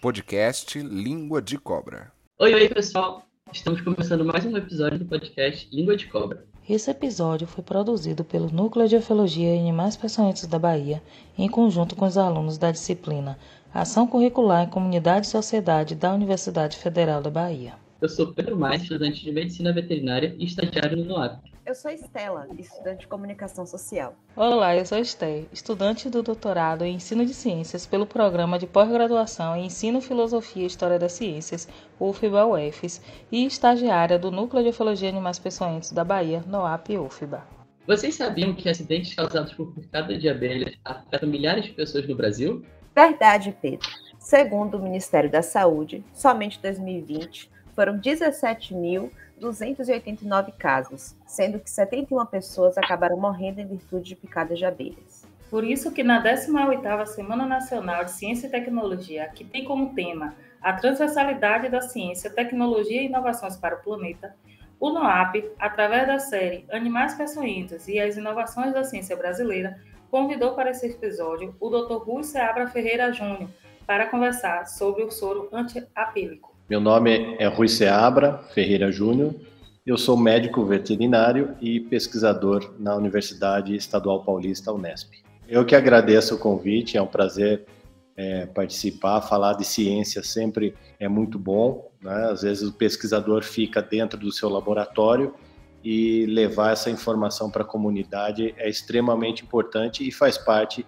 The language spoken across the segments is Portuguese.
podcast Língua de Cobra. Oi, oi, pessoal. Estamos começando mais um episódio do podcast Língua de Cobra. Esse episódio foi produzido pelo Núcleo de Ufologia e Animais Peçonhentos da Bahia, em conjunto com os alunos da disciplina Ação Curricular em Comunidade e Sociedade da Universidade Federal da Bahia. Eu sou Pedro Mais, estudante de Medicina Veterinária e estagiário no NOAP. Eu sou Estela, estudante de Comunicação Social. Olá, eu sou Esté, estudante do doutorado em Ensino de Ciências pelo Programa de Pós-Graduação em Ensino, Filosofia e História das Ciências, UFBA-UFES, e estagiária do Núcleo de Ufologia e Animais Peçonhentos da Bahia, NOAP UFBA. Vocês sabiam que acidentes causados por picada de abelhas afetam milhares de pessoas no Brasil? Verdade, Pedro. Segundo o Ministério da Saúde, somente em 2020 foram 17.289 casos, sendo que 71 pessoas acabaram morrendo em virtude de picadas de abelhas. Por isso que na 18ª Semana Nacional de Ciência e Tecnologia, que tem como tema a transversalidade da ciência, tecnologia e inovações para o planeta, o NOAP, através da série Animais Peçonhentos e as Inovações da Ciência Brasileira, convidou para esse episódio o Dr. Rui Seabra Ferreira Júnior para conversar sobre o soro antiapílico. Meu nome é Rui Seabra Ferreira Júnior. Eu sou médico veterinário e pesquisador na Universidade Estadual Paulista Unesp. Eu que agradeço o convite, é um prazer é, participar, falar de ciência sempre é muito bom. Né? Às vezes o pesquisador fica dentro do seu laboratório e levar essa informação para a comunidade é extremamente importante e faz parte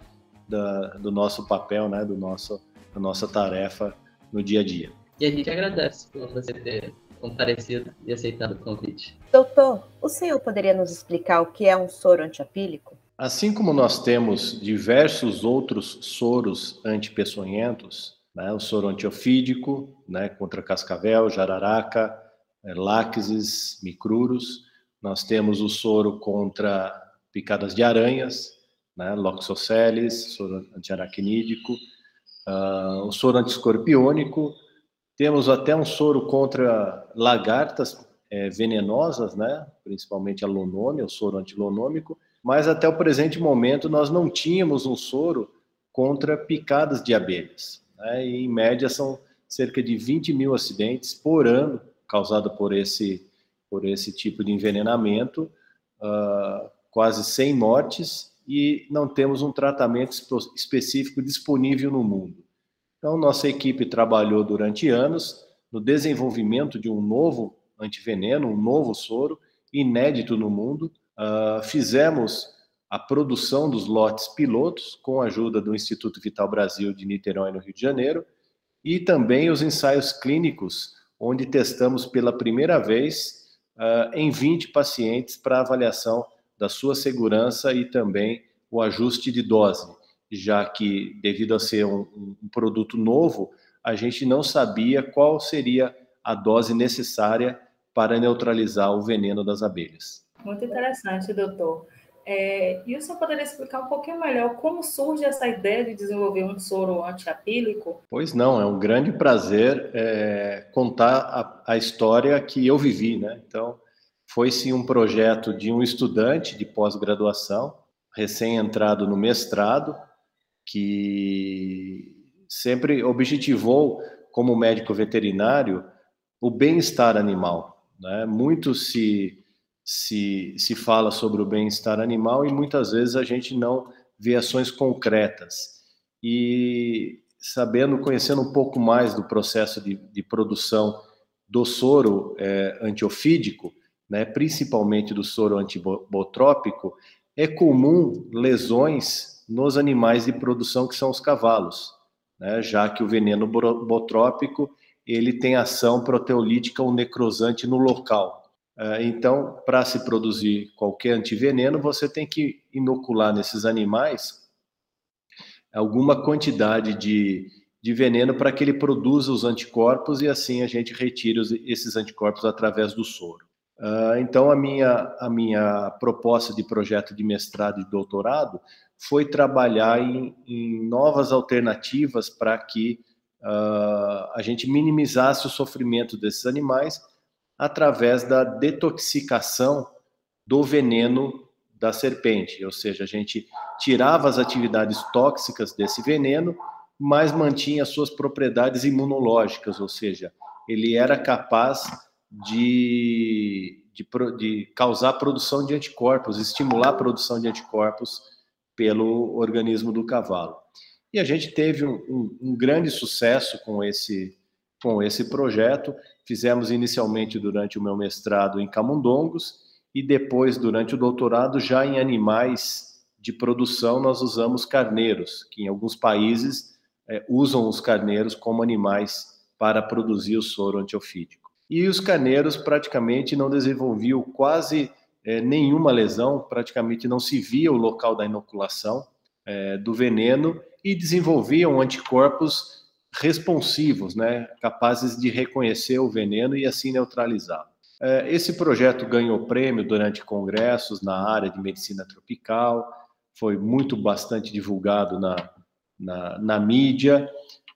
da, do nosso papel, né? do nosso, da nossa tarefa no dia a dia. E a gente agradece por você ter comparecido e aceitado o convite. Doutor, o senhor poderia nos explicar o que é um soro antiapílico? Assim como nós temos diversos outros soros antipeçonhentos, né, o soro antiofídico, né, contra cascavel, jararaca, é, láxes, micruros, nós temos o soro contra picadas de aranhas, né, loxoceles, soro antiaracnídico, uh, o soro antiscorpiônico, temos até um soro contra lagartas é, venenosas, né? principalmente a lonômia, o soro antilonômico, mas até o presente momento nós não tínhamos um soro contra picadas de abelhas. Né? E, em média, são cerca de 20 mil acidentes por ano causados por esse, por esse tipo de envenenamento, uh, quase 100 mortes, e não temos um tratamento específico disponível no mundo. Então, nossa equipe trabalhou durante anos no desenvolvimento de um novo antiveneno, um novo soro, inédito no mundo. Uh, fizemos a produção dos lotes pilotos com a ajuda do Instituto Vital Brasil de Niterói, no Rio de Janeiro, e também os ensaios clínicos, onde testamos pela primeira vez uh, em 20 pacientes para avaliação da sua segurança e também o ajuste de dose já que, devido a ser um, um produto novo, a gente não sabia qual seria a dose necessária para neutralizar o veneno das abelhas. Muito interessante, doutor. É, e o senhor poderia explicar um pouquinho melhor como surge essa ideia de desenvolver um soro antiapílico? Pois não, é um grande prazer é, contar a, a, história que eu vivi, né? Então, foi sim um projeto de um estudante de pós-graduação, recém-entrado no mestrado, que sempre objetivou, como médico veterinário, o bem-estar animal. Né? Muito se, se, se fala sobre o bem-estar animal e muitas vezes a gente não vê ações concretas. E sabendo, conhecendo um pouco mais do processo de, de produção do soro é, antiofídico, né, principalmente do soro antibotrópico, é comum lesões nos animais de produção que são os cavalos, né? já que o veneno botrópico ele tem ação proteolítica ou necrosante no local. É, então, para se produzir qualquer antiveneno, você tem que inocular nesses animais alguma quantidade de, de veneno para que ele produza os anticorpos e assim a gente retire esses anticorpos através do soro. Uh, então, a minha, a minha proposta de projeto de mestrado e doutorado foi trabalhar em, em novas alternativas para que uh, a gente minimizasse o sofrimento desses animais através da detoxicação do veneno da serpente, ou seja, a gente tirava as atividades tóxicas desse veneno, mas mantinha suas propriedades imunológicas, ou seja, ele era capaz de, de, de causar produção de anticorpos, estimular a produção de anticorpos pelo organismo do cavalo. E a gente teve um, um, um grande sucesso com esse, com esse projeto. Fizemos inicialmente durante o meu mestrado em camundongos e depois, durante o doutorado, já em animais de produção, nós usamos carneiros, que em alguns países é, usam os carneiros como animais para produzir o soro antiofídico. E os carneiros praticamente não desenvolviam quase é, nenhuma lesão, praticamente não se via o local da inoculação é, do veneno e desenvolviam anticorpos responsivos, né, capazes de reconhecer o veneno e assim neutralizá-lo. É, esse projeto ganhou prêmio durante congressos na área de medicina tropical, foi muito bastante divulgado na, na, na mídia,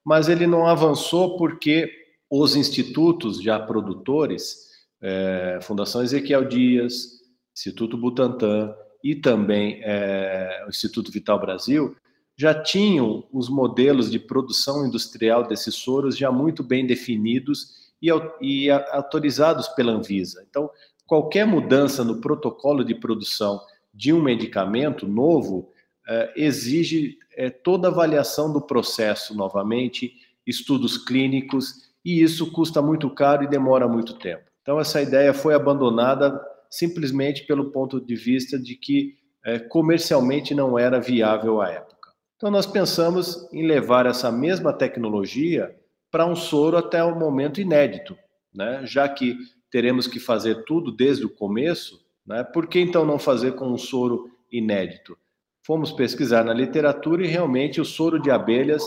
mas ele não avançou porque os institutos já produtores, é, Fundação Ezequiel Dias, Instituto Butantan e também é, o Instituto Vital Brasil, já tinham os modelos de produção industrial desses soros já muito bem definidos e, e autorizados pela Anvisa. Então, qualquer mudança no protocolo de produção de um medicamento novo é, exige é, toda avaliação do processo novamente, estudos clínicos, e isso custa muito caro e demora muito tempo. Então, essa ideia foi abandonada simplesmente pelo ponto de vista de que é, comercialmente não era viável à época. Então, nós pensamos em levar essa mesma tecnologia para um soro até o um momento inédito, né? já que teremos que fazer tudo desde o começo, né? por que então não fazer com um soro inédito? Fomos pesquisar na literatura e realmente o soro de abelhas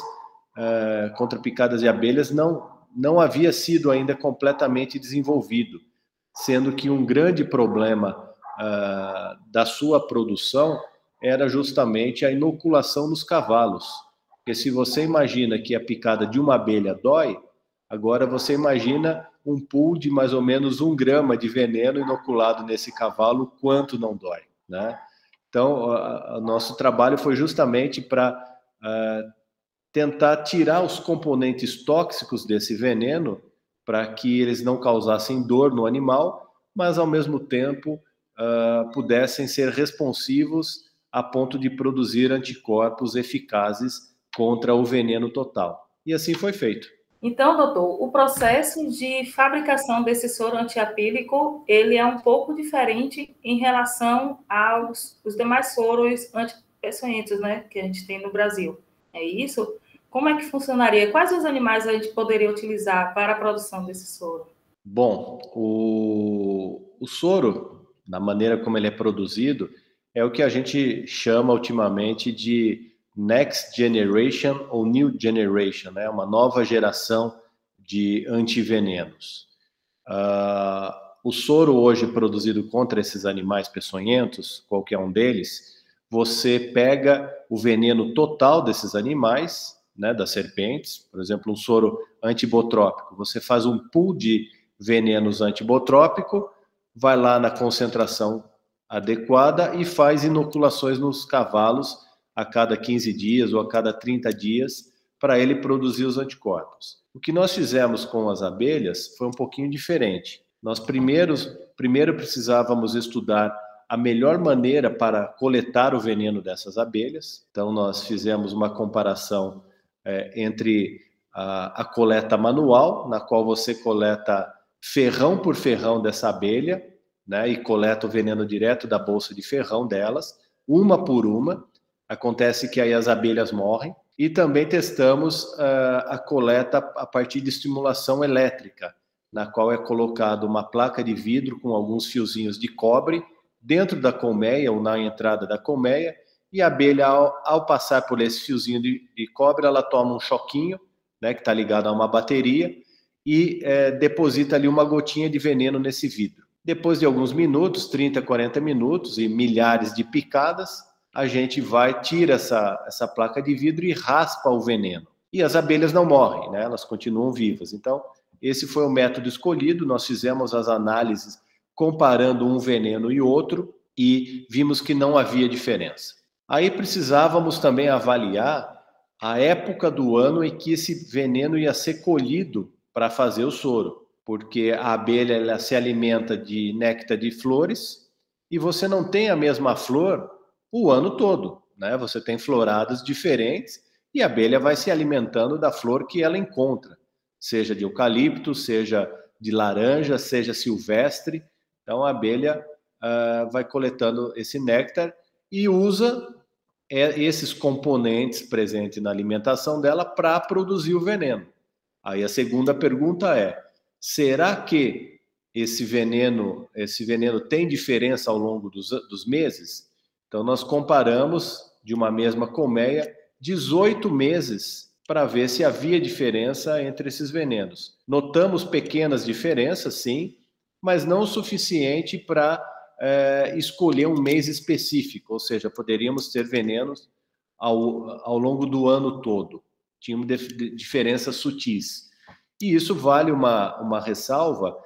é, contra picadas de abelhas não, não havia sido ainda completamente desenvolvido, sendo que um grande problema uh, da sua produção era justamente a inoculação nos cavalos. Porque se você imagina que a picada de uma abelha dói, agora você imagina um pool de mais ou menos um grama de veneno inoculado nesse cavalo, quanto não dói, né? Então, o nosso trabalho foi justamente para uh, tentar tirar os componentes tóxicos desse veneno para que eles não causassem dor no animal, mas ao mesmo tempo uh, pudessem ser responsivos a ponto de produzir anticorpos eficazes contra o veneno total. E assim foi feito. Então, doutor, o processo de fabricação desse soro antiapílico, ele é um pouco diferente em relação aos os demais soros antipeçonhentos, né, que a gente tem no Brasil. É isso? Como é que funcionaria? Quais os animais a gente poderia utilizar para a produção desse soro? Bom, o, o soro, da maneira como ele é produzido, é o que a gente chama ultimamente de Next Generation ou New Generation, né? uma nova geração de antivenenos. Uh, o soro hoje produzido contra esses animais peçonhentos, qualquer um deles, você pega o veneno total desses animais né, das serpentes, por exemplo, um soro antibotrópico. Você faz um pool de venenos antibotrópico, vai lá na concentração adequada e faz inoculações nos cavalos a cada 15 dias ou a cada 30 dias para ele produzir os anticorpos. O que nós fizemos com as abelhas foi um pouquinho diferente. Nós primeiros, primeiro precisávamos estudar a melhor maneira para coletar o veneno dessas abelhas. Então, nós fizemos uma comparação é, entre a, a coleta manual, na qual você coleta ferrão por ferrão dessa abelha, né, e coleta o veneno direto da bolsa de ferrão delas, uma por uma. Acontece que aí as abelhas morrem. E também testamos uh, a coleta a partir de estimulação elétrica, na qual é colocado uma placa de vidro com alguns fiozinhos de cobre dentro da colmeia ou na entrada da colmeia, e a abelha, ao, ao passar por esse fiozinho de, de, cobre, ela toma um choquinho, né, que está ligado a uma bateria, e é, deposita ali uma gotinha de veneno nesse vidro. Depois de alguns minutos, 30, 40 minutos e milhares de picadas, a gente vai, tira essa, essa placa de vidro e raspa o veneno. E as abelhas não morrem, né? elas continuam vivas. Então, esse foi o método escolhido. Nós fizemos as análises comparando um veneno e outro e vimos que não havia diferença. Aí precisávamos também avaliar a época do ano em que esse veneno ia ser colhido para fazer o soro, porque a abelha ela se alimenta de néctar de flores e você não tem a mesma flor o ano todo, né? Você tem floradas diferentes e a abelha vai se alimentando da flor que ela encontra, seja de eucalipto, seja de laranja, seja silvestre. Então a abelha uh, vai coletando esse néctar e usa é, esses componentes presentes na alimentação dela para produzir o veneno. Aí a segunda pergunta é: será que esse veneno, esse veneno tem diferença ao longo dos, dos meses? Então nós comparamos de uma mesma colmeia 18 meses para ver se havia diferença entre esses venenos. Notamos pequenas diferenças, sim, mas não o suficiente para é, escolher um mês específico, ou seja, poderíamos ter venenos ao, ao longo do ano todo. Tinham diferenças sutis. E isso vale uma, uma ressalva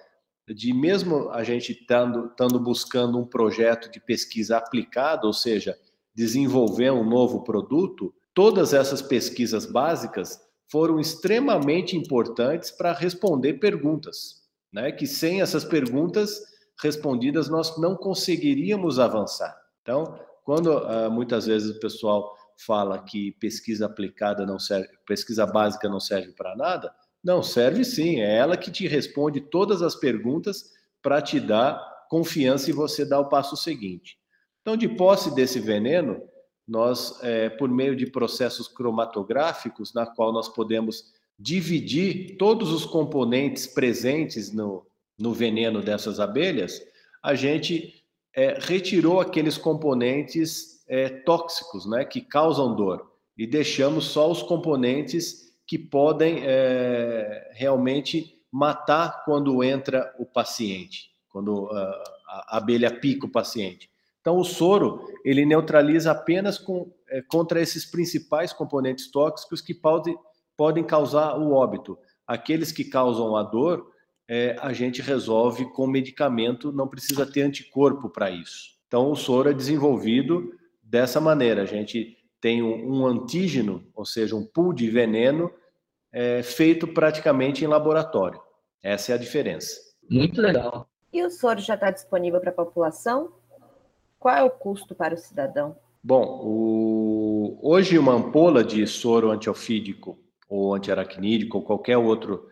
de mesmo a gente estando buscando um projeto de pesquisa aplicada, ou seja, desenvolver um novo produto, todas essas pesquisas básicas foram extremamente importantes para responder perguntas, né? Que sem essas perguntas respondidas nós não conseguiríamos avançar. Então, quando uh, muitas vezes o pessoal fala que pesquisa aplicada não serve, pesquisa básica não serve para nada, não, serve sim, é ela que te responde todas as perguntas para te dar confiança e você dar o passo seguinte. Então, de posse desse veneno, nós, é, por meio de processos cromatográficos, na qual nós podemos dividir todos os componentes presentes no, no veneno dessas abelhas, a gente é, retirou aqueles componentes é, tóxicos, né, que causam dor, e deixamos só os componentes que podem é, realmente matar quando entra o paciente, quando a, a, abelha pica o paciente. Então, o soro ele neutraliza apenas com, é, contra esses principais componentes tóxicos que pode, podem causar o óbito. Aqueles que causam a dor, é, a gente resolve com medicamento, não precisa ter anticorpo para isso. Então, o soro é desenvolvido dessa maneira. A gente tem um, um antígeno, ou seja, um pool de veneno é, feito praticamente em laboratório. Essa é a diferença. Muito legal. E o soro já está disponível para a população? Qual é o custo para o cidadão? Bom, o... hoje uma ampola de soro antiofídico ou antiaracnídico ou qualquer outro,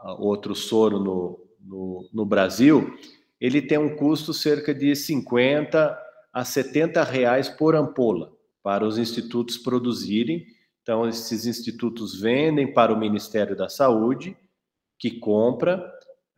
uh, outro soro no, no, no Brasil, ele tem um custo cerca de 50 a 70 reais por ampola para os institutos produzirem. Então, esses institutos vendem para o Ministério da Saúde, que compra,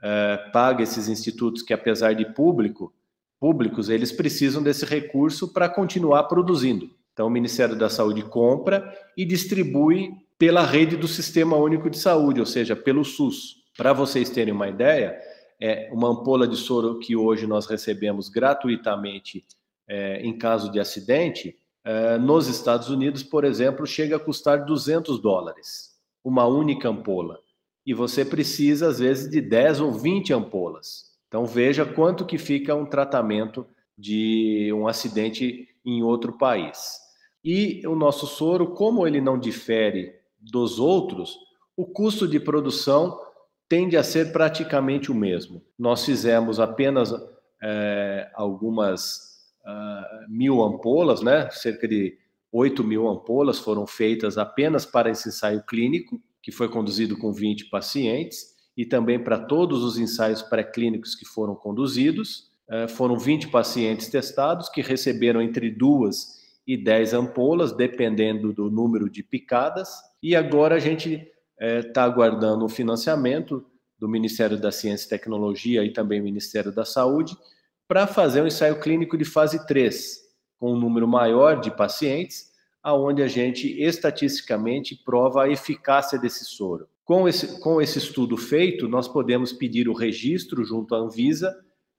eh, paga esses institutos que, apesar de público, públicos, eles precisam desse recurso para continuar produzindo. Então, o Ministério da Saúde compra e distribui pela rede do Sistema Único de Saúde, ou seja, pelo SUS. Para vocês terem uma ideia, é uma ampola de soro que hoje nós recebemos gratuitamente é, em caso de acidente, é, nos Estados Unidos, por exemplo, chega a custar 200 dólares, uma única ampola. E você precisa, às vezes, de 10 ou 20 ampolas. Então, veja quanto que fica um tratamento de um acidente em outro país. E o nosso soro, como ele não difere dos outros, o custo de produção tende a ser praticamente o mesmo. Nós fizemos apenas é, algumas uh, mil ampolas, né? cerca de 8 mil ampolas foram feitas apenas para esse ensaio clínico, que foi conduzido com 20 pacientes, e também para todos os ensaios pré-clínicos que foram conduzidos. Uh, foram 20 pacientes testados que receberam entre duas e 10 ampolas, dependendo do número de picadas, e agora a gente está uh, aguardando o financiamento do Ministério da Ciência e Tecnologia e também Ministério da Saúde para fazer um ensaio clínico de fase 3, com um número maior de pacientes, aonde a gente estatisticamente prova a eficácia desse soro. Com esse, com esse estudo feito, nós podemos pedir o registro junto à Anvisa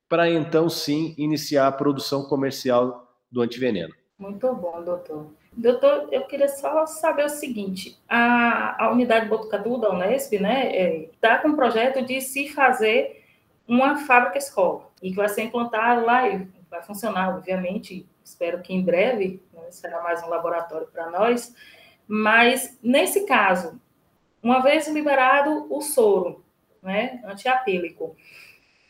para então sim iniciar a produção comercial do antiveneno. Muito bom, doutor. Doutor, eu queria só saber o seguinte: a, a unidade Botucatu da Unesp, né, está é, com um projeto de se fazer uma fábrica escola e que vai ser implantado lá e vai funcionar, obviamente. Espero que em breve né, será mais um laboratório para nós. Mas, nesse caso, uma vez liberado o soro, né, antiapílico,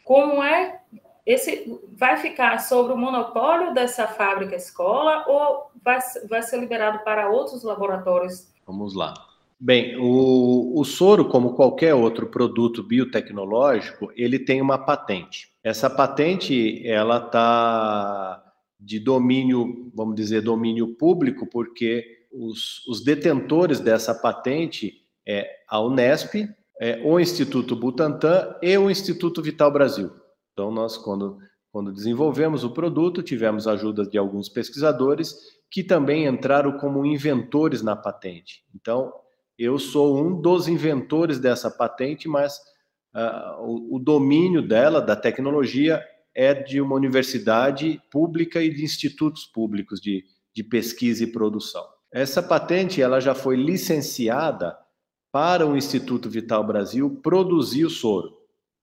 como é esse vai ficar sobre o monopólio dessa fábrica escola ou vai, vai ser liberado para outros laboratórios? Vamos lá. Bem, o, o soro, como qualquer outro produto biotecnológico, ele tem uma patente. Essa patente, ela está de domínio, vamos dizer, domínio público, porque os, os detentores dessa patente é a Unesp, é o Instituto Butantan e o Instituto Vital Brasil. Então, nós, quando, quando desenvolvemos o produto, tivemos ajuda de alguns pesquisadores que também entraram como inventores na patente. Então, eu sou um dos inventores dessa patente, mas uh, o, o domínio dela, da tecnologia, é de uma universidade pública e de institutos públicos de, de pesquisa e produção. Essa patente ela já foi licenciada para o Instituto Vital Brasil produzir o soro.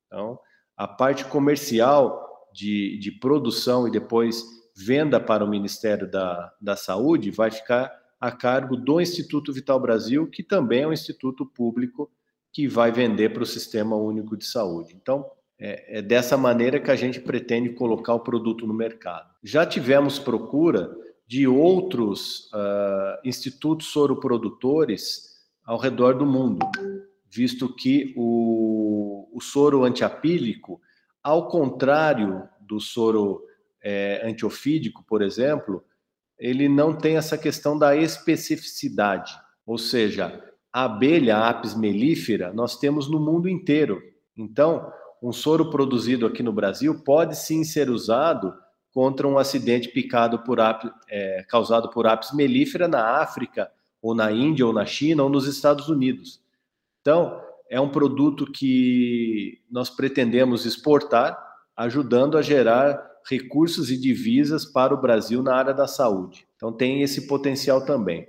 Então, a parte comercial de, de produção e depois venda para o Ministério da, da Saúde vai ficar a cargo do Instituto Vital Brasil, que também é um instituto público que vai vender para o Sistema Único de Saúde. Então, é, é, dessa maneira que a gente pretende colocar o produto no mercado. Já tivemos procura de outros uh, institutos soroprodutores ao redor do mundo visto que o, o soro antiapílico, ao contrário do soro é, antiofídico, por exemplo, ele não tem essa questão da especificidade, ou seja, a abelha a apis mellifera nós temos no mundo inteiro. Então, um soro produzido aqui no Brasil pode sim ser usado contra um acidente picado por é, causado por apis mellifera na África, ou na Índia, ou na China, ou nos Estados Unidos. Então, é um produto que nós pretendemos exportar, ajudando a gerar recursos e divisas para o Brasil na área da saúde. Então, tem esse potencial também.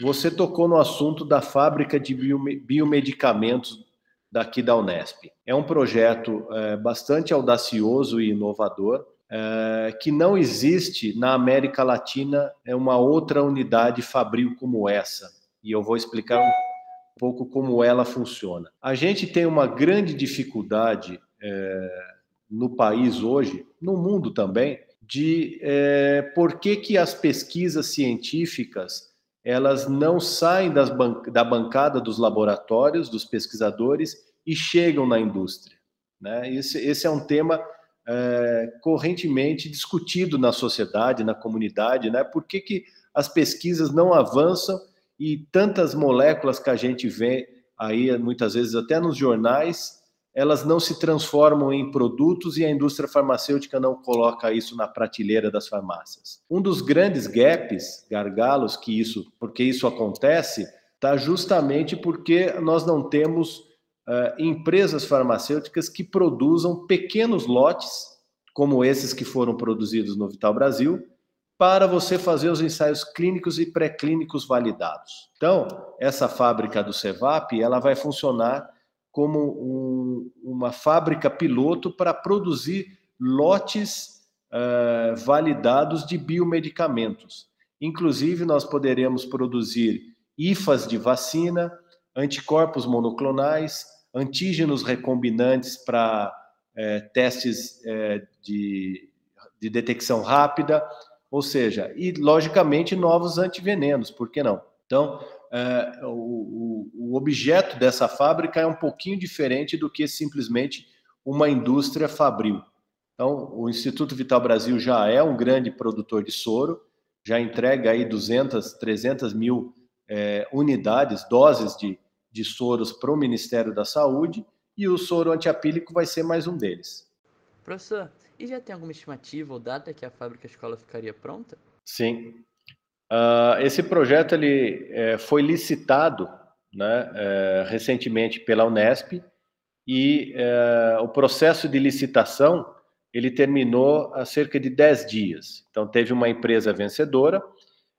Você tocou no assunto da fábrica de biomedicamentos daqui da Unesp. É um projeto é, bastante audacioso e inovador, é, que não existe na América Latina é uma outra unidade fabril como essa. E eu vou explicar um pouco como ela funciona. A gente tem uma grande dificuldade é, no país hoje, no mundo também, de é, por que, que as pesquisas científicas elas não saem ban da bancada dos laboratórios, dos pesquisadores e chegam na indústria. Né? Esse, esse é um tema é, correntemente discutido na sociedade, na comunidade, né? Por que, que as pesquisas não avançam e tantas moléculas que a gente vê aí, muitas vezes até nos jornais, elas não se transformam em produtos e a indústria farmacêutica não coloca isso na prateleira das farmácias. Um dos grandes gaps, gargalos, que isso, porque isso acontece, está justamente porque nós não temos uh, empresas farmacêuticas que produzam pequenos lotes, como esses que foram produzidos no Vital Brasil, para você fazer os ensaios clínicos e pré-clínicos validados. Então, essa fábrica do Cevap, ela vai funcionar como um, uma fábrica piloto para produzir lotes uh, validados de biomedicamentos. Inclusive, nós poderemos produzir IFAs de vacina, anticorpos monoclonais, antígenos recombinantes para eh, testes eh, de, de detecção rápida, ou seja, e logicamente novos antivenenos, por que não? Então, é, o, o, objeto dessa fábrica é um pouquinho diferente do que simplesmente uma indústria fabril. Então, o Instituto Vital Brasil já é um grande produtor de soro, já entrega aí 200, 300 mil é, unidades, doses de, de soros para o Ministério da Saúde, e o soro antiapílico vai ser mais um deles. Professor, e já tem alguma estimativa ou data que a fábrica escola ficaria pronta? Sim. Uh, esse projeto ele é, foi licitado né, é, recentemente pela Unesp e é, o processo de licitação ele terminou há cerca de 10 dias. Então teve uma empresa vencedora,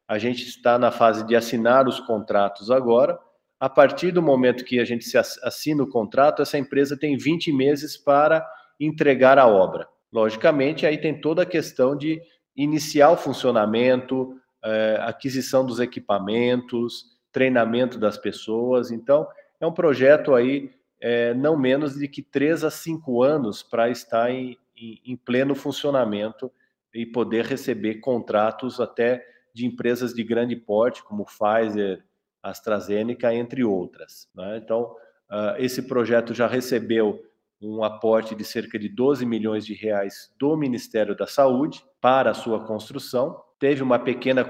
a gente está na fase de assinar os contratos agora. A partir do momento que a gente assina o contrato, essa empresa tem 20 meses para entregar a obra. Logicamente, aí tem toda a questão de iniciar o funcionamento, é, aquisição dos equipamentos, treinamento das pessoas. Então, é um projeto aí é, não menos de que três a cinco anos para estar em, em, em, pleno funcionamento e poder receber contratos até de empresas de grande porte, como Pfizer, AstraZeneca, entre outras. Né? Então, uh, esse projeto já recebeu um aporte de cerca de 12 milhões de reais do Ministério da Saúde para a sua construção. Teve uma pequena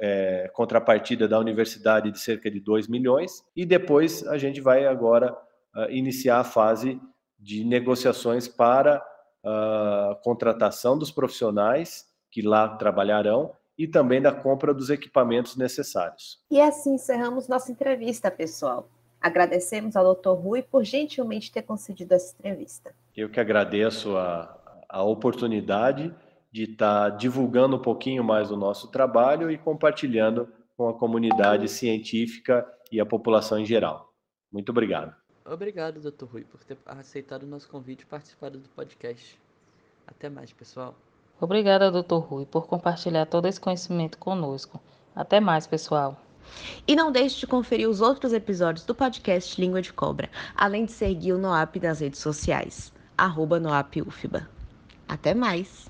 é, contrapartida da universidade de cerca de 2 milhões, e depois a gente vai agora uh, iniciar a fase de negociações para a contratação dos profissionais que lá trabalharão e também da compra dos equipamentos necessários. E assim encerramos nossa entrevista, pessoal. Agradecemos ao Dr. Rui por gentilmente ter concedido essa entrevista. Eu que agradeço a, a oportunidade de estar divulgando um pouquinho mais o nosso trabalho e compartilhando com a comunidade científica e a população em geral. Muito obrigado. Obrigado, Dr. Rui, por ter aceitado o nosso convite e participado do podcast. Até mais, pessoal. Obrigada, Dr. Rui, por compartilhar todo esse conhecimento conosco. Até mais, pessoal. E não deixe de conferir os outros episódios do podcast Língua de Cobra, além de seguir o NOAP nas redes sociais, arroba NOAPUFBA. Até mais!